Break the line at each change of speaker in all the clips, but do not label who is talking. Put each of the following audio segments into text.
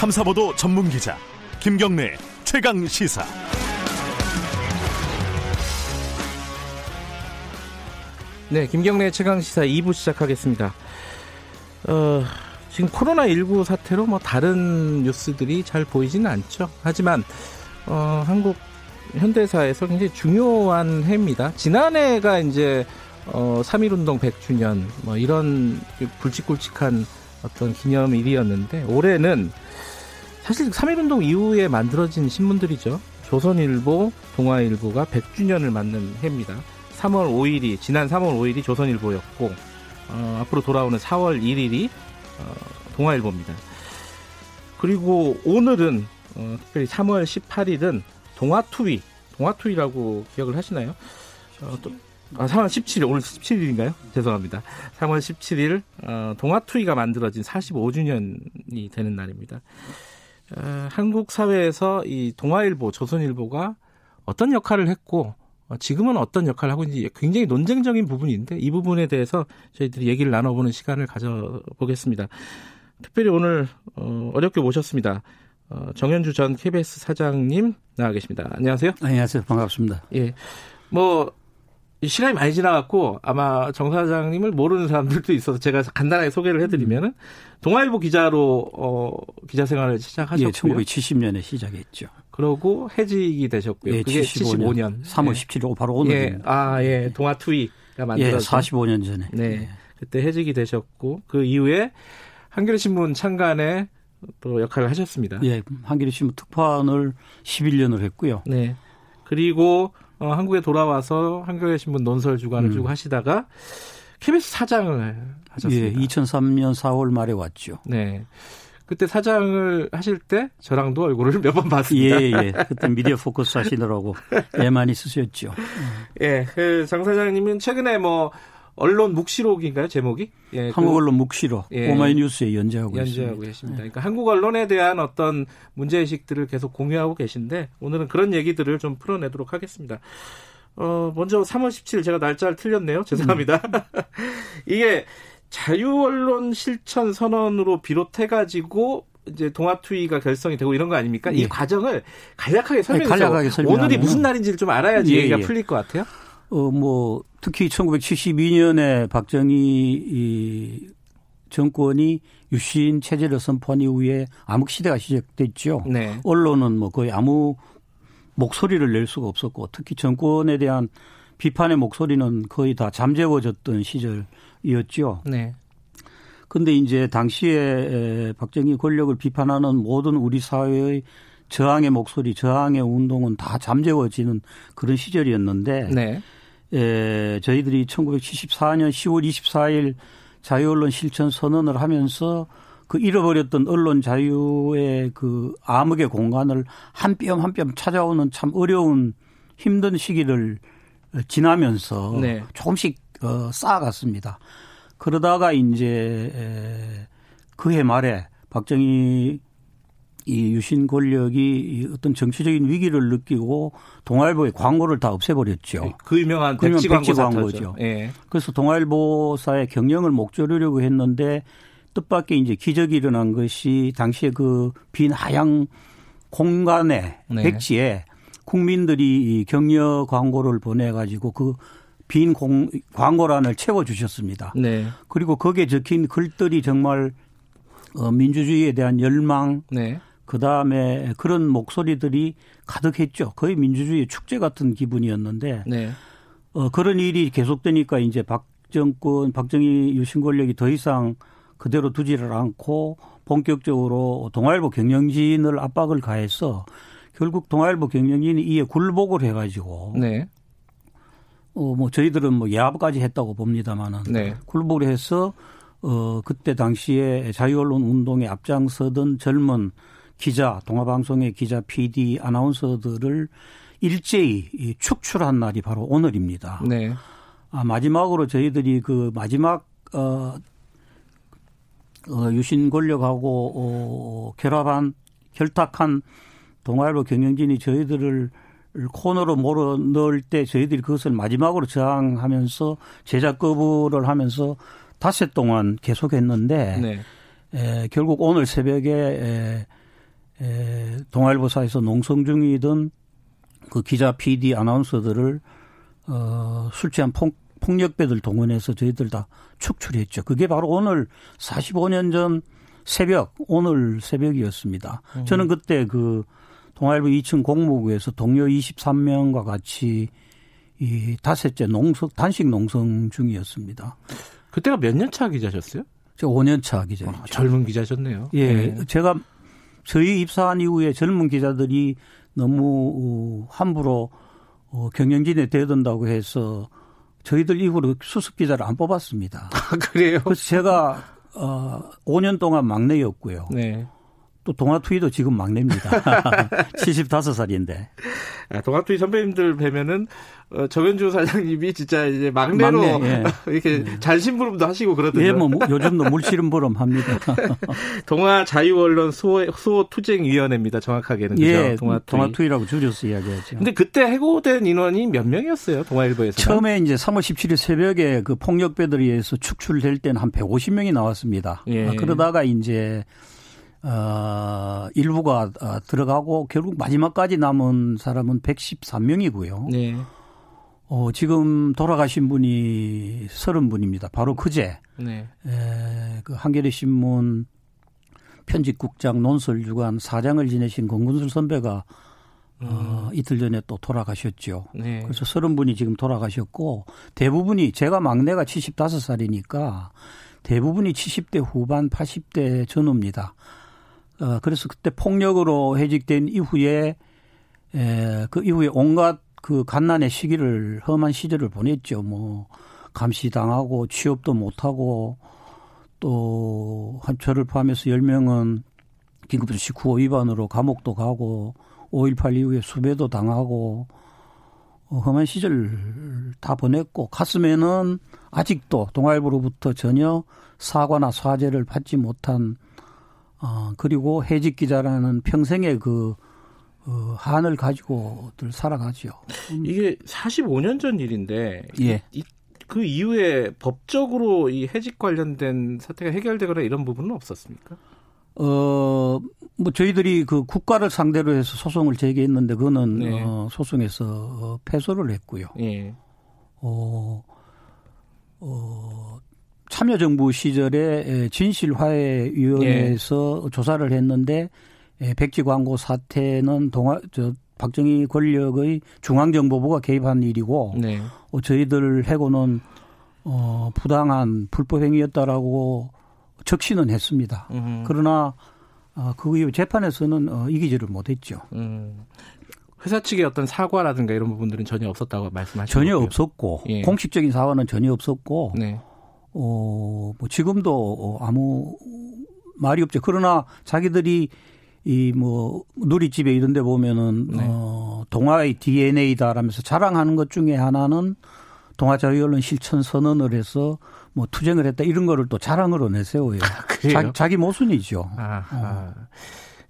탐사보도 전문 기자 김경래 최강 시사.
네, 김경래 최강 시사 2부 시작하겠습니다. 어, 지금 코로나 19 사태로 뭐 다른 뉴스들이 잘 보이지는 않죠. 하지만 어, 한국 현대사에서 굉장히 중요한 해입니다. 지난해가 이제 어, 3.1운동 100주년 뭐 이런 굵직굵직한 어떤 기념일이었는데 올해는 사실 3.1운동 이후에 만들어진 신문들이죠. 조선일보, 동아일보가 100주년을 맞는 해입니다. 3월 5일이 지난 3월 5일이 조선일보였고 어, 앞으로 돌아오는 4월 1일이 어, 동아일보입니다. 그리고 오늘은 어, 특별히 3월 18일은 동아투위, 동아투위라고 기억을 하시나요? 어, 또, 아, 3월 17일, 오늘 17일인가요? 죄송합니다. 3월 17일, 어, 동아투위가 만들어진 45주년이 되는 날입니다. 어, 한국 사회에서 이 동아일보, 조선일보가 어떤 역할을 했고, 어, 지금은 어떤 역할을 하고 있는지 굉장히 논쟁적인 부분인데 이 부분에 대해서 저희들이 얘기를 나눠보는 시간을 가져보겠습니다. 특별히 오늘 어, 어렵게 모셨습니다. 어, 정현주 전 KBS 사장님 나와 계십니다. 안녕하세요.
안녕하세요. 반갑습니다.
예. 뭐 시간이 많이 지나갔고 아마 정 사장님을 모르는 사람들도 있어서 제가 간단하게 소개를 해드리면은 동아일보 기자로 어, 기자 생활을 시작하셨고요. 예,
1970년에 시작했죠.
그러고 해직이 되셨고요.
예, 그게 75년. 75년. 3월 예. 17일 바로 오늘입니다.
예, 아, 예. 동아 투이가 만들어진.
예, 45년 전에.
네. 예. 그때 해직이 되셨고 그 이후에 한겨레 신문 창간에 또 역할을 하셨습니다.
예, 한겨레 신문 특파원을 11년을 했고요.
네. 그리고 어, 한국에 돌아와서 한겨레 신문 논설 주간을 음. 쭉 하시다가 KBS 사장을 하셨습니다.
예, 2003년 4월 말에 왔죠.
네. 그때 사장을 하실 때 저랑도 얼굴을 몇 번 봤습니다.
예, 예. 그때 미디어 포커스 하시느라고 애 많이 쓰셨죠.
예, 그 장 사장님은 최근에 뭐 언론 묵시록인가요 제목이?
예, 한국 언론 묵시록 예, 오마이뉴스에 연재하고,
연재하고 계십니다. 그러니까 한국 언론에 대한 어떤 문제 의식들을 계속 공유하고 계신데 오늘은 그런 얘기들을 좀 풀어내도록 하겠습니다. 어, 먼저 3월 17일 제가 날짜를 틀렸네요. 죄송합니다. 음. 이게 자유 언론 실천 선언으로 비롯해 가지고 이제 동아투위가 결성이 되고 이런 거 아닙니까? 이 예. 과정을 간략하게 설명해서 오늘이 무슨 날인지를 좀 알아야지 예, 얘기가 예. 풀릴 것 같아요.
어, 뭐, 특히 1972년에 박정희 이 정권이 유신 체제를 선포한 이후에 암흑 시대가 시작됐죠. 네. 언론은 뭐 거의 아무 목소리를 낼 수가 없었고 특히 정권에 대한 비판의 목소리는 거의 다 잠재워졌던 시절이었죠. 네. 근데 이제 당시에 박정희 권력을 비판하는 모든 우리 사회의 저항의 목소리, 저항의 운동은 다 잠재워지는 그런 시절이었는데 네. 에, 저희들이 1974년 10월 24일 자유언론 실천 선언을 하면서 그 잃어버렸던 언론 자유의 그 암흑의 공간을 한 뼘 한 뼘 찾아오는 참 어려운 힘든 시기를 지나면서 네. 조금씩 어, 쌓아갔습니다. 그러다가 이제 그해 말에 박정희 이 유신 권력이 어떤 정치적인 위기를 느끼고 동아일보의 광고를 다 없애버렸죠. 네,
그 유명한 그 백지, 백지 광고 죠.
예. 그래서 동아일보사의 경영을 목조르려고 했는데 뜻밖의 이제 기적이 일어난 것이 당시에 그 빈 하향 공간에 네. 백지에 국민들이 격려 광고를 보내가지고 그 빈 광고란을 채워주셨습니다. 네. 그리고 거기에 적힌 글들이 정말 어, 민주주의에 대한 열망, 네. 그 다음에 그런 목소리들이 가득했죠. 거의 민주주의 축제 같은 기분이었는데 네. 어, 그런 일이 계속되니까 이제 박정권, 박정희 유신 권력이 더 이상 그대로 두지를 않고 본격적으로 동아일보 경영진을 압박을 가해서 결국 동아일보 경영진이 이에 굴복을 해가지고 네. 어, 뭐 저희들은 뭐 예압까지 했다고 봅니다만은 네. 굴복을 해서 어, 그때 당시에 자유언론 운동에 앞장서던 젊은 기자, 동아방송의 기자, PD, 아나운서들을 일제히 축출한 날이 바로 오늘입니다. 네. 아, 마지막으로 저희들이 그 마지막 어, 어 유신 권력하고 어, 결합한 결탁한 동아일보 경영진이 저희들을 코너로 몰아 넣을 때 저희들이 그것을 마지막으로 저항하면서 제작 거부를 하면서 닷새 동안 계속했는데 네. 에, 결국 오늘 새벽에 에, 에, 동아일보사에서 농성 중이던 그 기자, PD, 아나운서들을 어, 술 취한 폭, 폭력배들 동원해서 저희들 다 축출했죠. 그게 바로 오늘 45년 전 새벽, 오늘 새벽이었습니다. 음. 저는 그때 그 동아일보 2층 공무구에서 동료 23명과 같이 이 다섯째 농성, 단식 농성 중이었습니다.
그때가 몇 년 차 기자셨어요?
제가 5년 차 기자죠. 아,
젊은 기자셨네요.
예. 네. 제가 저희 입사한 이후에 젊은 기자들이 너무 어, 함부로 어, 경영진에 대든다고 해서 저희들 이후로 수습 기자를 안 뽑았습니다.
아, 그래요?
그래서 제가 어 5년 동안 막내였고요. 네. 또 동아투이도 지금 막내입니다. 75살인데.
아, 동아투이 선배님들 뵈면은 어, 정현주 사장님이 진짜 이제 막내로 막내, 예. 이렇게 네. 잔심부름도 하시고 그러더라고요.
예, 뭐 요즘도 물씨름부름 합니다.
동아 자유언론 수호, 수호 투쟁위원회입니다. 정확하게는 그죠?
예, 동아투이. 동아투이라고 줄여서 이야기하죠.
근데 그때 해고된 인원이 몇 명이었어요? 동아일보에서?
처음에 이제 3월 17일 새벽에 그 폭력배들에 의해서 축출될 때는 한 150명이 나왔습니다. 예. 아, 그러다가 이제 어, 일부가 어, 들어가고 결국 마지막까지 남은 사람은 113명이고요. 네. 어, 지금 돌아가신 분이 30분입니다. 바로 그제. 네. 에, 그 한겨레 신문 편집국장 논설 주간 사장을 지내신 권군술 선배가 어, 음. 어, 이틀 전에 또 돌아가셨죠. 네. 그래서 30분이 지금 돌아가셨고 대부분이 제가 막내가 75살이니까 대부분이 70대 후반 80대 전후입니다. 어, 그래서 그때 폭력으로 해직된 이후에 에, 그 이후에 온갖 그 갓난의 시기를 험한 시절을 보냈죠. 뭐 감시당하고 취업도 못하고 또 한 저를 포함해서 10명은 긴급조치 구호 위반으로 감옥도 가고 5.18 이후에 수배도 당하고 어, 험한 시절 다 보냈고 가슴에는 아직도 동아일보로부터 전혀 사과나 사죄를 받지 못한 어, 그리고 해직 기자라는 평생의 그 어, 한을 가지고들 살아가죠.
음. 이게 45년 전 일인데 예. 이, 그 이후에 법적으로 이 해직 관련된 사태가 해결되거나 이런 부분은 없었습니까?
어, 뭐 저희들이 그 국가를 상대로 해서 소송을 제기했는데 그거는 네. 어, 소송에서 어, 패소를 했고요. 예. 어, 어, 참여정부 시절에 진실화해위원회에서 예. 조사를 했는데 백지 광고 사태는 동아 저 박정희 권력의 중앙정보부가 개입한 일이고 네. 어, 저희들 해고는 어 부당한 불법 행위였다라고 적시는 했습니다. 음흠. 그러나 어, 그 이후 재판에서는 어, 이기지를 못했죠. 음.
회사 측의 어떤 사과라든가 이런 부분들은 전혀 없었다고 말씀하시죠?
전혀 없었고 예. 공식적인 사과는 전혀 없었고 네. 어, 뭐 지금도 어, 아무 말이 없죠. 그러나 자기들이 이 뭐 누리집에 이런 데 보면은 네. 어, 동아의 DNA다라면서 자랑하는 것 중에 하나는 동아 자유언론 실천 선언을 해서 뭐 투쟁을 했다 이런 거를 또 자랑으로 내세워요. 아, 자, 기 모순이죠. 아, 어.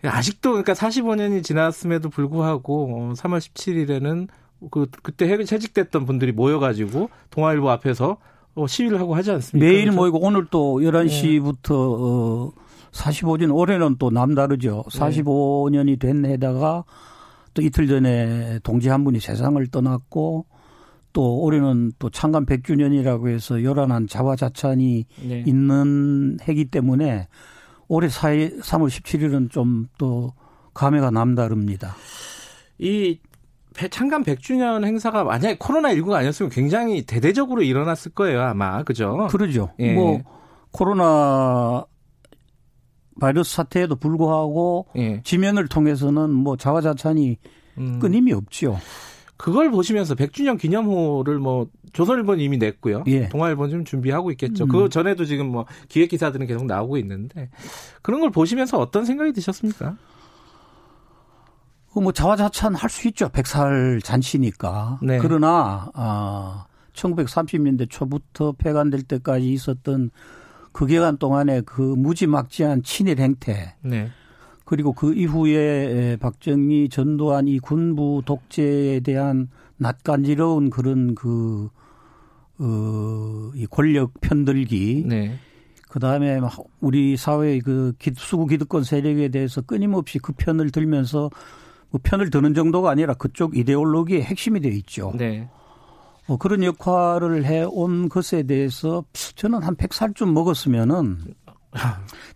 아직도 그러니까 45년이 지났음에도 불구하고 3월 어, 17일에는 그 그때 해직됐던 분들이 모여가지고 동아일보 앞에서 어, 시위를 하고 하지 않습니까?
매일 그렇죠? 모이고 오늘 또 11시부터 네. 어, 45년 올해는 또 남다르죠. 45년이 된 해다가 또 이틀 전에 동지 한 분이 세상을 떠났고 또 올해는 또 창간 100주년이라고 해서 요란한 자화자찬이 네. 있는 해기 때문에 올해 4일, 3월 17일은 좀 또 감회가 남다릅니다.
이 창간 100주년 행사가 만약에 코로나19가 아니었으면 굉장히 대대적으로 일어났을 거예요, 아마. 그죠?
그러죠. 예. 뭐, 코로나 바이러스 사태에도 불구하고 예. 지면을 통해서는 뭐 자화자찬이 음. 끊임이 없지요.
그걸 보시면서 100주년 기념호를 뭐 조선일보는 이미 냈고요. 예. 동아일보는 좀 준비하고 있겠죠. 음. 그 전에도 지금 뭐 기획 기사들은 계속 나오고 있는데 그런 걸 보시면서 어떤 생각이 드셨습니까?
뭐 자화자찬 할 수 있죠. 100살 잔치니까. 네. 그러나 아 1930년대 초부터 폐간될 때까지 있었던 그 기간 동안에 그 무지막지한 친일 행태. 네. 그리고 그 이후에 박정희 전두환 이 군부 독재에 대한 낯간지러운 그런 그, 어, 이 권력 편들기. 네. 그 다음에 우리 사회의 그 수구 기득권 세력에 대해서 끊임없이 그 편을 들면서 그 편을 드는 정도가 아니라 그쪽 이데올로기의 핵심이 되어 있죠. 네. 어, 그런 역할을 해온 것에 대해서 저는 한 100살쯤 먹었으면은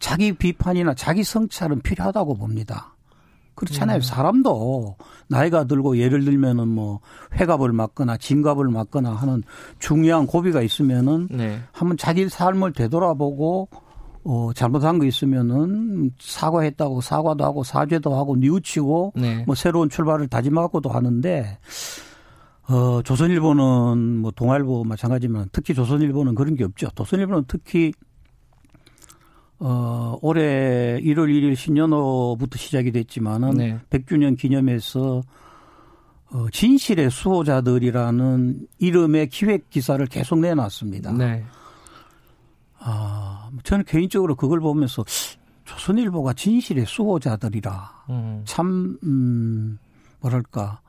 자기 비판이나 자기 성찰은 필요하다고 봅니다. 그렇잖아요. 음. 사람도 나이가 들고 예를 들면은 뭐 회갑을 맞거나 진갑을 맞거나 하는 중요한 고비가 있으면은 네. 한번 자기 삶을 되돌아보고 어, 잘못한 거 있으면은 사과했다고 사과도 하고 사죄도 하고 뉘우치고 네. 뭐 새로운 출발을 다짐하고도 하는데 어, 조선일보는 뭐 동아일보 마찬가지지만 특히 조선일보는 그런 게 없죠. 조선일보는 특히 어, 올해 1월 1일 신년호부터 시작이 됐지만은 네. 100주년 기념해서 어, 진실의 수호자들이라는 이름의 기획 기사를 계속 내놨습니다. 네. 아, 저는 개인적으로 그걸 보면서 조선일보가 진실의 수호자들이라 음. 참 음, 뭐랄까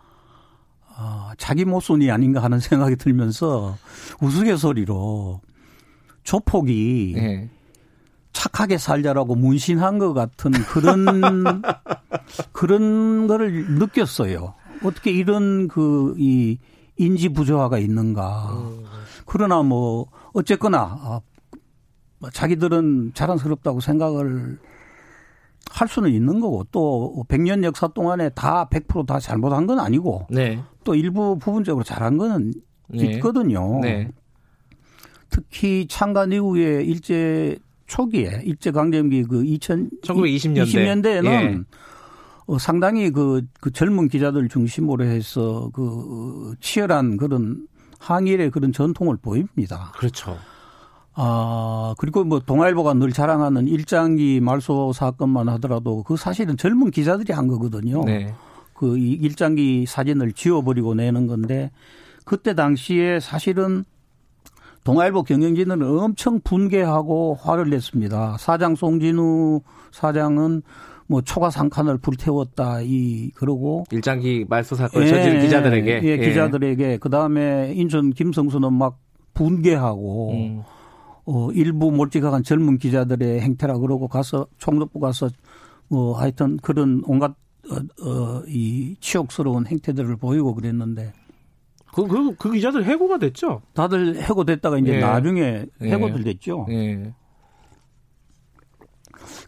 어, 자기 모순이 아닌가 하는 생각이 들면서 우스갯소리로 조폭이 네. 착하게 살자라고 문신한 것 같은 그런 그런 거를 느꼈어요. 어떻게 이런 그 이 인지 부조화가 있는가. 음. 그러나 뭐 어쨌거나 아, 자기들은 자랑스럽다고 생각을 할 수는 있는 거고 또 100년 역사 동안에 다 100%다 잘못한 건 아니고 네. 또 일부 부분적으로 잘한 거는 네. 있거든요. 네. 특히 창간 이후에 일제 초기에 일제 강점기 그 2000, 1920년대 20년대에는 예. 어, 상당히 그, 그 젊은 기자들 중심으로 해서 그 치열한 그런 항일의 그런 전통을 보입니다.
그렇죠.
아, 그리고 뭐 동아일보가 늘 자랑하는 일장기 말소 사건만 하더라도 그 사실은 젊은 기자들이 한 거거든요. 네. 그 일장기 사진을 지워버리고 내는 건데 그때 당시에 사실은 동아일보 경영진은 엄청 분개하고 화를 냈습니다. 사장 송진우 사장은 뭐 초과 상칸을 불태웠다 이 그러고
일장기 말소 사건을 예, 저지른 기자들에게
예, 예. 기자들에게 그 다음에 인천 김성수는 막 분개하고 음. 어, 일부 몰직한 젊은 기자들의 행태라 그러고 가서 총독부 가서 뭐 하여튼 그런 온갖 어, 어, 이 치욕스러운 행태들을 보이고 그랬는데
그, 그, 그 기자들 해고가 됐죠?
다들 해고됐다가 이제 예. 나중에 예. 해고들 됐죠. 예.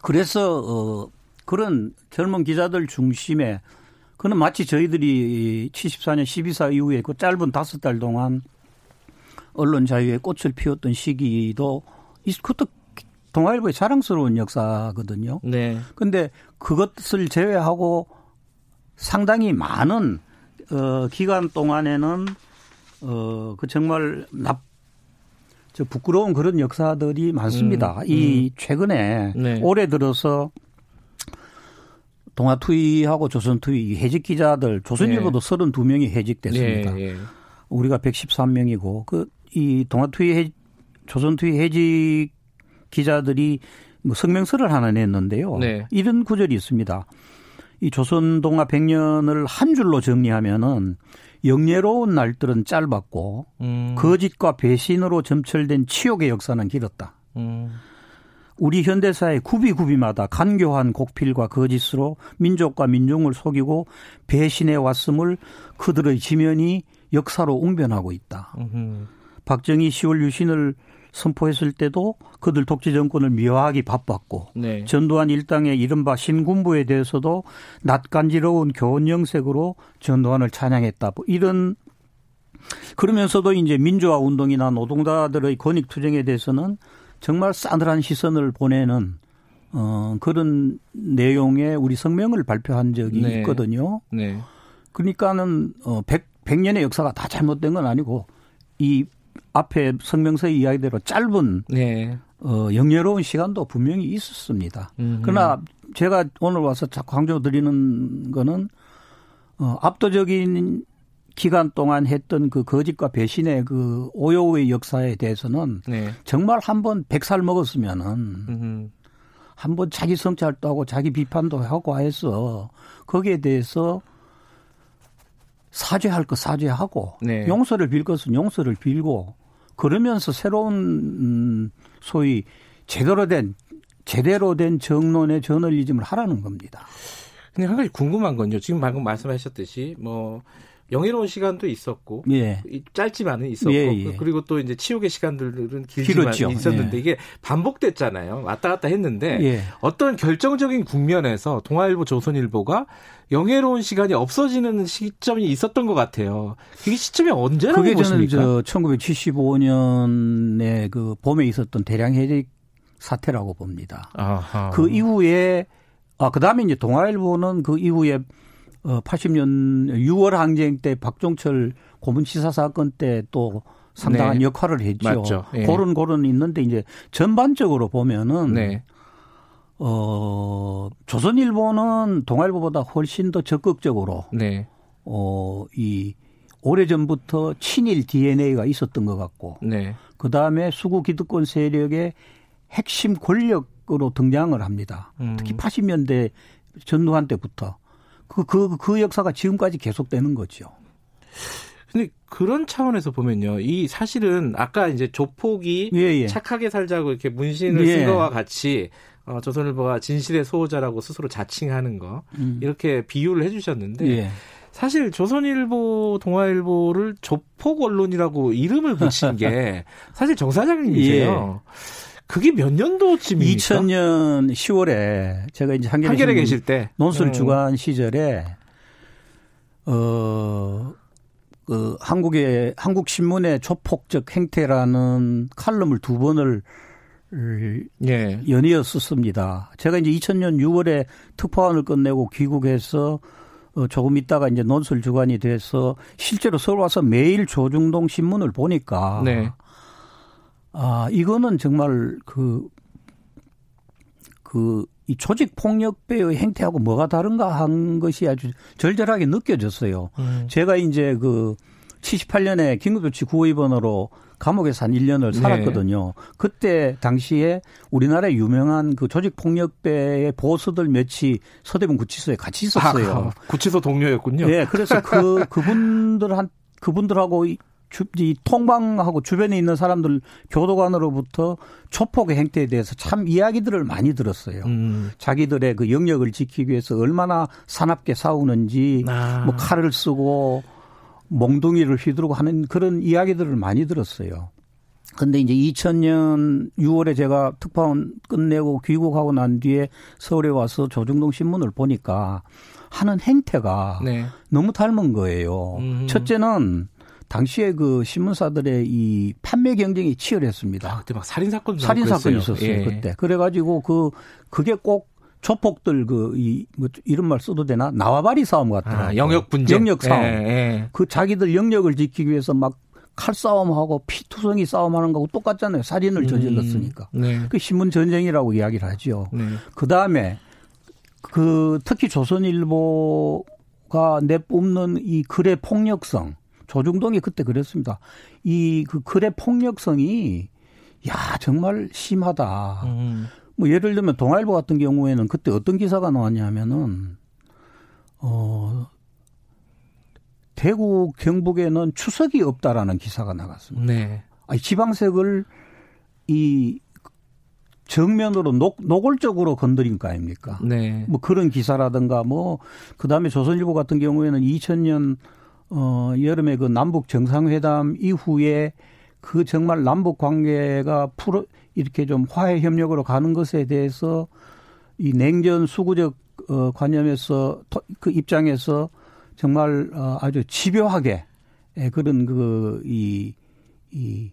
그래서, 어, 그런 젊은 기자들 중심에 그는 마치 저희들이 74년 12사 이후에 그 짧은 다섯 달 동안 언론 자유의 꽃을 피웠던 시기도 그것도 동아일보의 자랑스러운 역사거든요. 네. 근데 그것을 제외하고 상당히 많은 어 기간 동안에는 어그 정말 납 저 부끄러운 그런 역사들이 많습니다. 음, 음. 이 최근에 네. 올해 들어서 동아투이하고 조선투이 해직 기자들 조선일보도 네. 32명이 해직됐습니다. 네, 네. 우리가 113명이고 그 이 동아투이 해, 조선투이 해직 기자들이 뭐 성명서를 하나 냈는데요. 네. 이런 구절이 있습니다. 이 조선 동아 100년을 한 줄로 정리하면은 영예로운 날들은 짧았고 음. 거짓과 배신으로 점철된 치욕의 역사는 길었다. 음. 우리 현대사의 구비구비마다 간교한 곡필과 거짓으로 민족과 민중을 속이고 배신해 왔음을 그들의 지면이 역사로 웅변하고 있다. 음흠. 박정희 10월 유신을 선포했을 때도 그들 독재 정권을 미화하기 바빴고 네. 전두환 일당의 이른바 신군부에 대해서도 낯간지러운 교원 영색으로 전두환을 찬양했다. 뭐 이런 그러면서도 이제 민주화 운동이나 노동자들의 권익 투쟁에 대해서는 정말 싸늘한 시선을 보내는 어 그런 내용의 우리 성명을 발표한 적이 네. 있거든요. 네. 그러니까는 어 100, 100년의 역사가 다 잘못된 건 아니고 이 앞에 성명서의 이야기대로 짧은 네. 어, 영예로운 시간도 분명히 있었습니다. 음흠. 그러나 제가 오늘 와서 자꾸 강조 드리는 거는 어, 압도적인 기간 동안 했던 그 거짓과 배신의 그 오요의 역사에 대해서는 네. 정말 한 번 백 살 먹었으면은 한 번 자기 성찰도 하고 자기 비판도 하고 해서 거기에 대해서 사죄할 것 사죄하고 네. 용서를 빌 것은 용서를 빌고 그러면서 새로운 음, 소위 제대로 된 제대로 된 정론의 저널리즘을 하라는 겁니다.
근데 한 가지 궁금한 건요. 지금 방금 말씀하셨듯이 뭐 영예로운 시간도 있었고 예. 짧지만은 있었고 예, 예. 그리고 또 이제 치욕의 시간들은 길지만 길었죠. 있었는데 예. 이게 반복됐잖아요. 왔다 갔다 했는데 예. 어떤 결정적인 국면에서 동아일보, 조선일보가 영예로운 시간이 없어지는 시점이 있었던 것 같아요. 그게 시점이 언제라고 그게 보십니까?
저는 저 1975년에 그 봄에 있었던 대량 해직 사태라고 봅니다. 아하. 그 이후에 아 그다음에 이제 동아일보는 그 이후에 어 80년 6월 항쟁 때 박종철 고문치사 사건 때 또 상당한 네. 역할을 했죠. 맞죠. 예. 그런 그런 있는데 이제 전반적으로 보면은 네. 어 조선일보는 동아일보보다 훨씬 더 적극적으로 네. 어이 오래전부터 친일 DNA가 있었던 것 같고 네. 그다음에 수구 기득권 세력의 핵심 권력으로 등장을 합니다. 음. 특히 80년대 전두환 때부터 그, 그, 그 역사가 지금까지 계속되는 거죠.
근데 그런 차원에서 보면요. 이 사실은 아까 이제 조폭이 예, 예. 착하게 살자고 이렇게 문신을 예. 쓴 거와 같이 어, 조선일보가 진실의 소호자라고 스스로 자칭하는 거 음. 이렇게 비유를 해주셨는데 예. 사실 조선일보, 동아일보를 조폭 언론이라고 이름을 붙인 게 사실 정 사장님이세요. 예. 그게 몇 년도쯤입니까?
2000년 10월에 제가 이제 한겨레, 한겨레 계실 때 논술 음. 주간 시절에 어. 그 한국의 한국 신문의 조폭적 행태라는 칼럼을 두 번을 예. 연이어 썼습니다. 제가 이제 2000년 6월에 특파원을 끝내고 귀국해서 어 조금 있다가 이제 논술 주간이 돼서 실제로 서울 와서 매일 조중동 신문을 보니까 네. 아, 이거는 정말 그, 그, 이 조직 폭력배의 행태하고 뭐가 다른가 한 것이 아주 절절하게 느껴졌어요. 음. 제가 이제 그 78년에 긴급조치 구호위원으로 감옥에서 한 1년을 살았거든요. 네. 그때 당시에 우리나라의 유명한 그 조직 폭력배의 보수들 몇이 서대문 구치소에 같이 있었어요. 아,
구치소 동료였군요.
네, 그래서 그 그분들 한 그분들하고 주, 이 통방하고 주변에 있는 사람들 교도관으로부터 초폭의 행태에 대해서 참 이야기들을 많이 들었어요. 음. 자기들의 그 영역을 지키기 위해서 얼마나 사납게 싸우는지 아. 뭐 칼을 쓰고 몽둥이를 휘두르고 하는 그런 이야기들을 많이 들었어요. 근데 이제 2000년 6월에 제가 특파원 끝내고 귀국하고 난 뒤에 서울에 와서 조중동 신문을 보니까 하는 행태가 네. 너무 닮은 거예요. 음. 첫째는 당시에 그 신문사들의 이 판매 경쟁이 치열했습니다. 아,
그때 막 살인 사건
살인 사건이 있었어요 예. 그때. 그래가지고 그 그게 꼭 조폭들 그이뭐 이런 말 써도 되나 나와바리 싸움 같더라고요.
아, 영역 분쟁,
영역 싸움. 예, 예. 그 자기들 영역을 지키기 위해서 막 칼싸움하고 피투성이 싸움하는 거하고 똑같잖아요. 살인을 음, 저질렀으니까. 네. 그 신문 전쟁이라고 이야기를 하죠. 네. 그 다음에 그 특히 조선일보가 내뿜는 이 글의 폭력성 조중동이 그때 그랬습니다. 이 그 글의 폭력성이 야 정말 심하다. 음. 뭐 예를 들면 동아일보 같은 경우에는 그때 어떤 기사가 나왔냐면은 어 대구 경북에는 추석이 없다라는 기사가 나갔습니다. 네. 아니 지방색을 이 정면으로 녹, 노골적으로 건드린 거 아닙니까? 네. 뭐 그런 기사라든가 뭐 그다음에 조선일보 같은 경우에는 2000년 어, 여름에 그 남북 정상회담 이후에 그 정말 남북 관계가 풀어 이렇게 좀 화해 협력으로 가는 것에 대해서 이 냉전 수구적 어, 관념에서 그 입장에서 정말 어, 아주 집요하게 예, 그런 그이이 이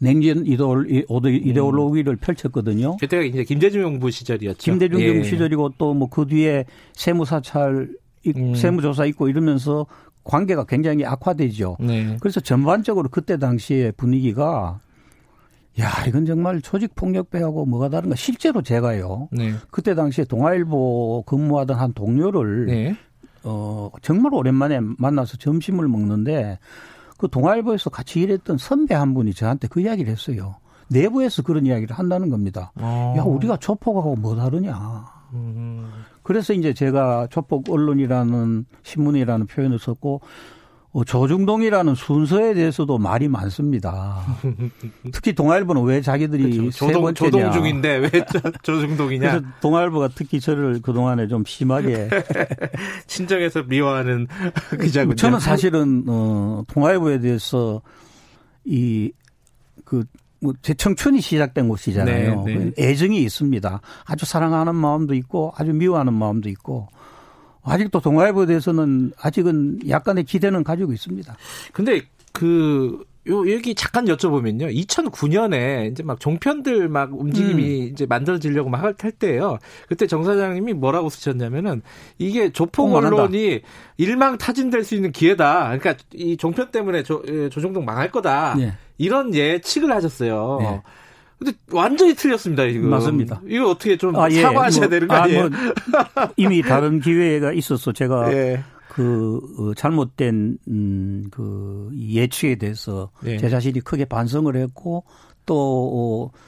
냉전 이데올로기를 음. 펼쳤거든요.
그때가 이제 김대중 정부 시절이었죠.
김대중 예. 정부 시절이고 또 뭐 그 뒤에 세무사찰 음. 세무조사 있고 이러면서 관계가 굉장히 악화되죠. 네. 그래서 전반적으로 그때 당시의 분위기가 야, 이건 정말 조직 폭력배하고 뭐가 다른가. 실제로 제가요. 네. 그때 당시에 동아일보 근무하던 한 동료를 네. 어, 정말 오랜만에 만나서 점심을 먹는데 그 동아일보에서 같이 일했던 선배 한 분이 저한테 그 이야기를 했어요. 내부에서 그런 이야기를 한다는 겁니다. 아. 야, 우리가 조폭하고 뭐 다르냐. 음. 그래서 이제 제가 조폭 언론이라는 신문이라는 표현을 썼고 어, 조중동이라는 순서에 대해서도 말이 많습니다. 특히 동아일보는 왜 자기들이 그렇죠. 세 조동, 번째냐.
조동 중인데 왜 조중동이냐.
그래서 동아일보가 특히 저를 그동안에 좀 심하게
친정에서 미워하는 기자군요.
저는 사실은 어, 동아일보에 대해서 이그 뭐 제 청춘이 시작된 곳이잖아요. 네, 네. 애정이 있습니다. 아주 사랑하는 마음도 있고 아주 미워하는 마음도 있고 아직도 동아일보에 대해서는 아직은 약간의 기대는 가지고 있습니다.
근데 그, 요, 여기 잠깐 여쭤보면요. 2009년에 이제 막 종편들 막 움직임이 음. 이제 만들어지려고 막 할 때예요. 그때 정 사장님이 뭐라고 쓰셨냐면은 이게 조폭 언론이 일망 타진될 수 있는 기회다. 그러니까 이 종편 때문에 조, 예, 조정동 망할 거다. 네. 이런 예측을 하셨어요. 네. 근데 완전히 틀렸습니다, 이거.
맞습니다.
이거 어떻게 좀 아, 예. 사과하셔야 뭐, 되는 거 아, 아니에요? 아, 뭐,
이미 다른 기회가 있었어. 제가 예. 그 어, 잘못된 음, 그 예측에 대해서 예. 제 자신이 크게 반성을 했고 또 어,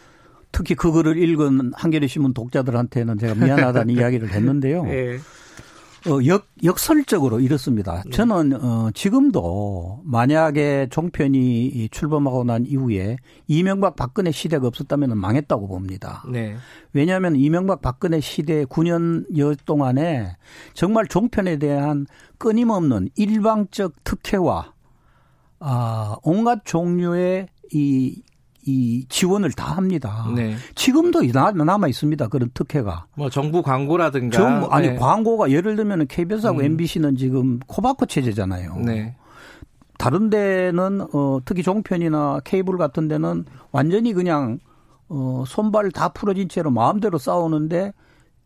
특히 그거를 읽은 한겨레 신문 독자들한테는 제가 미안하다는 이야기를 했는데요. 예. 어, 역, 역설적으로 이렇습니다. 네. 저는, 어, 지금도 만약에 종편이 출범하고 난 이후에 이명박 박근혜 시대가 없었다면 망했다고 봅니다. 네. 왜냐하면 이명박 박근혜 시대 9년여 동안에 정말 종편에 대한 끊임없는 일방적 특혜와 아, 온갖 종류의 이 이 지원을 다 합니다. 네. 지금도 남아 있습니다. 그런 특혜가.
뭐 정부 광고라든가.
정부 아니 네. 광고가 예를 들면 KBS하고 음. MBC는 지금 코바코 체제잖아요. 네. 다른 데는 어 특히 종편이나 케이블 같은 데는 완전히 그냥 어 손발 다 풀어진 채로 마음대로 싸우는데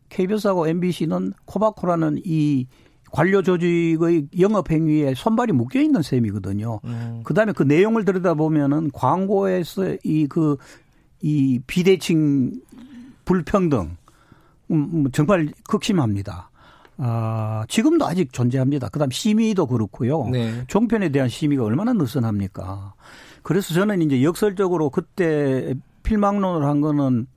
KBS하고 MBC는 코바코라는 이 관료 조직의 영업 행위에 손발이 묶여 있는 셈이거든요. 음. 그다음에 그 내용을 들여다보면은 광고에서 이 그이 그, 이 비대칭 불평등 음, 음, 정말 극심합니다. 아, 지금도 아직 존재합니다. 그다음 심의도 그렇고요. 네. 종편에 대한 심의가 얼마나 느슨합니까? 그래서 저는 이제 역설적으로 그때 필망론을 한 거는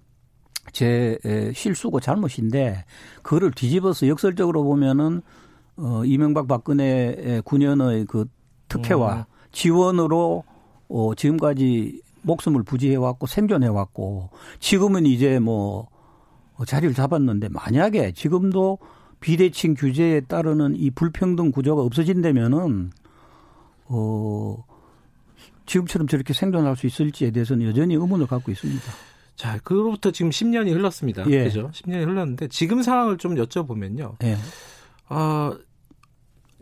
제 실수고 잘못인데 그거를 뒤집어서 역설적으로 보면은 어, 이명박 박근혜 9년의 그 특혜와 음. 지원으로 어, 지금까지 목숨을 부지해 왔고 생존해 왔고 지금은 이제 뭐 자리를 잡았는데 만약에 지금도 비대칭 규제에 따르는 이 불평등 구조가 없어진다면은 어 지금처럼 저렇게 생존할 수 있을지에 대해서는 여전히 의문을 갖고 있습니다.
자, 그로부터 지금 10년이 흘렀습니다. 예. 그죠? 10년이 흘렀는데 지금 상황을 좀 여쭤보면요. 예. 어,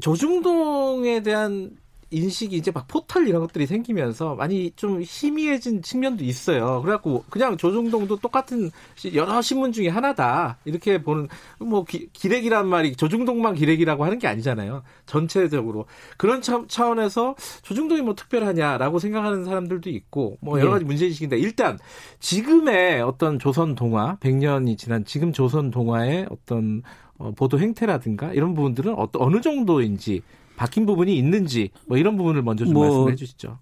조중동에 대한 인식이 이제 막 포털 이런 것들이 생기면서 많이 좀 희미해진 측면도 있어요. 그래갖고 그냥 조중동도 똑같은 여러 신문 중에 하나다 이렇게 보는 뭐 기, 기렉이란 말이 조중동만 기렉이라고 하는 게 아니잖아요. 전체적으로 그런 차, 차원에서 조중동이 뭐 특별하냐라고 생각하는 사람들도 있고 뭐 여러 네. 가지 문제의식인데 일단 지금의 어떤 조선 동화 100년이 지난 지금 조선 동화의 어떤 어, 보도 행태라든가 이런 부분들은 어, 어느 정도인지 바뀐 부분이 있는지 뭐 이런 부분을 먼저 좀 뭐, 말씀해 주시죠.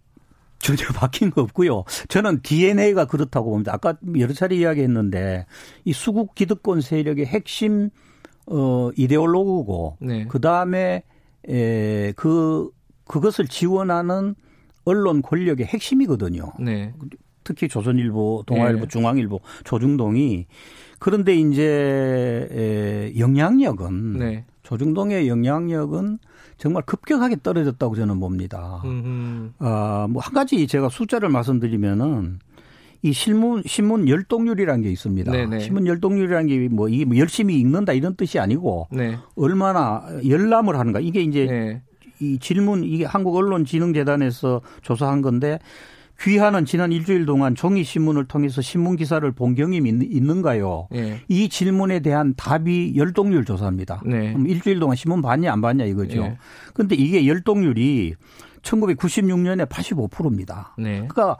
전혀 바뀐 거 없고요. 저는 DNA가 그렇다고 봅니다. 아까 여러 차례 이야기했는데 이 수국 기득권 세력의 핵심 어 이데올로그고 네. 그다음에 에 그 그것을 지원하는 언론 권력의 핵심이거든요. 네. 특히 조선일보, 동아일보, 네. 중앙일보, 조중동이 그런데 이제 영향력은 네. 조중동의 영향력은 정말 급격하게 떨어졌다고 저는 봅니다. 아, 뭐 한 가지 제가 숫자를 말씀드리면은 이 신문 신문 열동률이라는 게 있습니다. 네네. 신문 열동률이라는 게 뭐 이게 뭐 열심히 읽는다 이런 뜻이 아니고 네. 얼마나 열람을 하는가 이게 이제 네. 이 질문 이게 한국 언론진흥재단에서 조사한 건데 귀하는 지난 일주일 동안 종이 신문을 통해서 신문 기사를 본 경험이 있는가요? 네. 이 질문에 대한 답이 열동률 조사입니다. 네. 그럼 일주일 동안 신문 봤냐 안 봤냐 이거죠. 네. 근데 이게 열동률이 1996년에 85%입니다. 네. 그러니까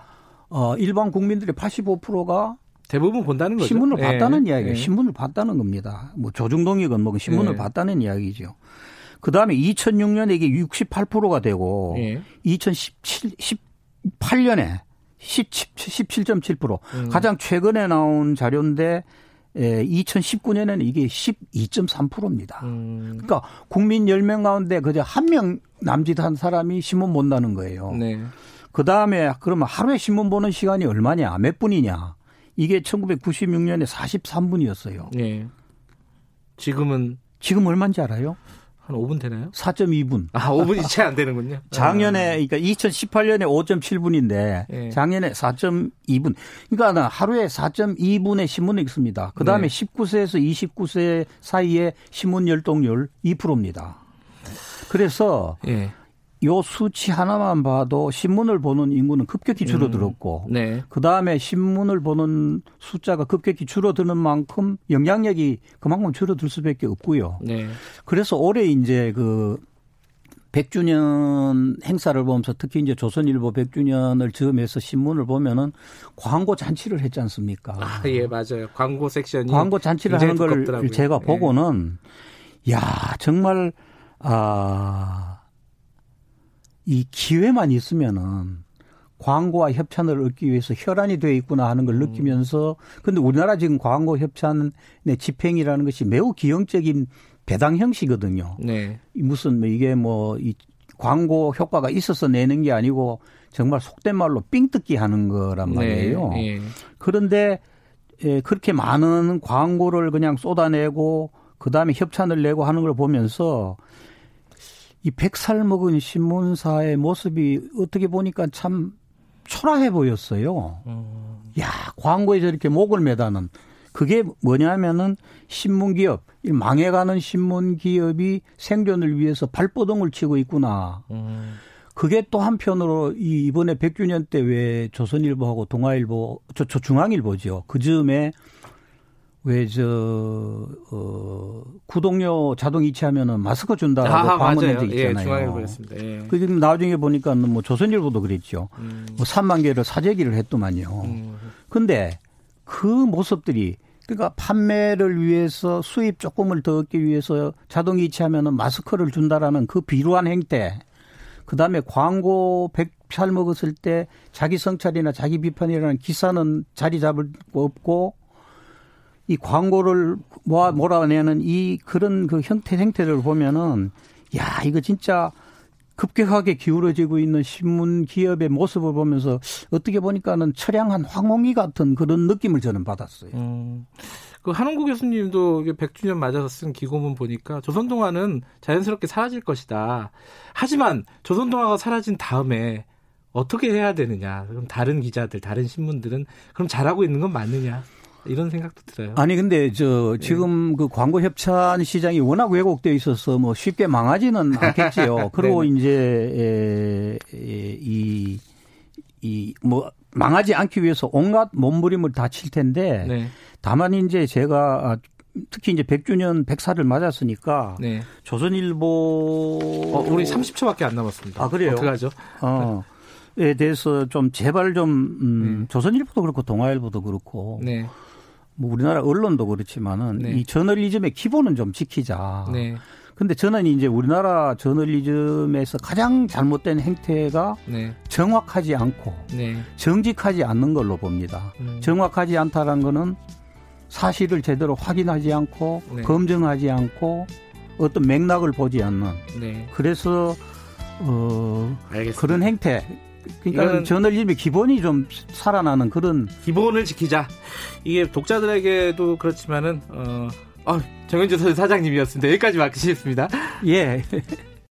어 일반 국민들의 85%가
대부분 본다는 거죠.
신문을 네. 봤다는 이야기예요. 네. 신문을 봤다는 겁니다. 뭐 조중동이건 뭐 신문을 네. 봤다는 이야기죠. 그 다음에 2006년에 이게 68%가 되고 네. 2017, 8년에 17.7% 음. 가장 최근에 나온 자료인데 예, 2019년에는 이게 12.3%입니다. 음. 그러니까 국민 10명 가운데 그저 한 명 남짓한 사람이 신문 본다는 거예요. 네. 그 다음에 그러면 하루에 신문 보는 시간이 얼마냐, 몇 분이냐. 이게 1996년에 43분이었어요. 네.
지금은
지금 얼마인지 알아요?
한 5분 되나요?
4.2분.
아, 5분이 채 안 되는군요.
작년에, 그러니까 2018년에 5.7분인데 네. 작년에 4.2분. 그러니까 하루에 4.2분의 신문을 읽습니다. 그 다음에 네. 19세에서 29세 사이에 신문 열동률 2%입니다. 그래서 네. 요 수치 하나만 봐도 신문을 보는 인구는 급격히 줄어들었고, 음, 네. 그 다음에 신문을 보는 숫자가 급격히 줄어드는 만큼 영향력이 그만큼 줄어들 수밖에 없고요. 네. 그래서 올해 이제 그 100주년 행사를 보면서 특히 이제 조선일보 100주년을 즈음해서 신문을 보면은 광고 잔치를 했지 않습니까?
아, 예, 맞아요. 광고 섹션이
광고 잔치를 하는 걸 두껍더라고요. 제가 예. 보고는 야, 정말 아 이 기회만 있으면은 광고와 협찬을 얻기 위해서 혈안이 되어 있구나 하는 걸 음. 느끼면서 근데 우리나라 지금 광고 협찬의 집행이라는 것이 매우 기형적인 배당 형식이거든요. 네. 무슨 뭐 이게 뭐 이 광고 효과가 있어서 내는 게 아니고 정말 속된 말로 삥 뜯기 하는 거란 네. 말이에요. 네. 네. 그런데 예, 그렇게 많은 광고를 그냥 쏟아내고 그 다음에 협찬을 내고 하는 걸 보면서 이 백살 먹은 신문사의 모습이 어떻게 보니까 참 초라해 보였어요. 음. 야, 광고에 저렇게 목을 매다는 그게 뭐냐면은 신문 기업, 망해가는 신문 기업이 생존을 위해서 발버둥을 치고 있구나. 음. 그게 또 한편으로 이 이번에 100주년 때 왜 조선일보하고 동아일보, 저, 저 중앙일보죠. 그 즈음에 왜저 어, 구독료 자동 이체하면은 마스크 준다라고
아, 광고 낸적 있잖아요. 예, 중앙일보였습니다. 예.
그 지금 나중에 보니까 뭐 조선일보도 그랬죠. 음. 뭐 3만 개를 사재기를 했더만요. 음. 근데 그 모습들이 그러니까 판매를 위해서 수입 조금을 더 얻기 위해서 자동 이체하면은 마스크를 준다라는 그 비루한 행태. 그다음에 광고 100살 먹었을 때 자기 성찰이나 자기 비판이라는 기사는 자리 잡을 거 없고 이 광고를 모아 몰아내는 이 그런 그 형태 행태를 보면은 야 이거 진짜 급격하게 기울어지고 있는 신문 기업의 모습을 보면서 어떻게 보니까는 처량한 황몽이 같은 그런 느낌을 저는 받았어요. 음.
그 한홍구 교수님도 100주년 맞아서 쓴 기고문 보니까 조선동화는 자연스럽게 사라질 것이다. 하지만 조선동화가 사라진 다음에 어떻게 해야 되느냐. 그럼 다른 기자들, 다른 신문들은 그럼 잘하고 있는 건 맞느냐. 이런 생각도 들어요.
아니 근데 저 지금 네. 그 광고 협찬 시장이 워낙 왜곡되어 있어서 뭐 쉽게 망하지는 않겠지요. 그리고 이제 이이뭐 망하지 않기 위해서 온갖 몸부림을 다 칠 텐데 네. 다만 이제 제가 특히 이제 100주년 100살을 맞았으니까 네. 조선일보
어, 우리 30초밖에 안 남았습니다.
아 그래요?
어떡하죠? 어.
에 대해서 좀 제발 좀 음, 네. 조선일보도 그렇고 동아일보도 그렇고 네. 뭐 우리나라 언론도 그렇지만은 네. 이 저널리즘의 기본은 좀 지키자. 네. 근데 저는 이제 우리나라 저널리즘에서 가장 잘못된 행태가 네. 정확하지 않고 네. 정직하지 않는 걸로 봅니다. 음. 정확하지 않다는 거는 사실을 제대로 확인하지 않고 네. 검증하지 않고 어떤 맥락을 보지 않는. 네. 그래서 어 알겠습니다. 그런 행태 그러니까 저널리즘의 기본이 좀 살아나는 그런
기본을 지키자. 이게 독자들에게도 그렇지만은 어, 어 정현주 사장님이었습니다. 여기까지 마치겠습니다.
예.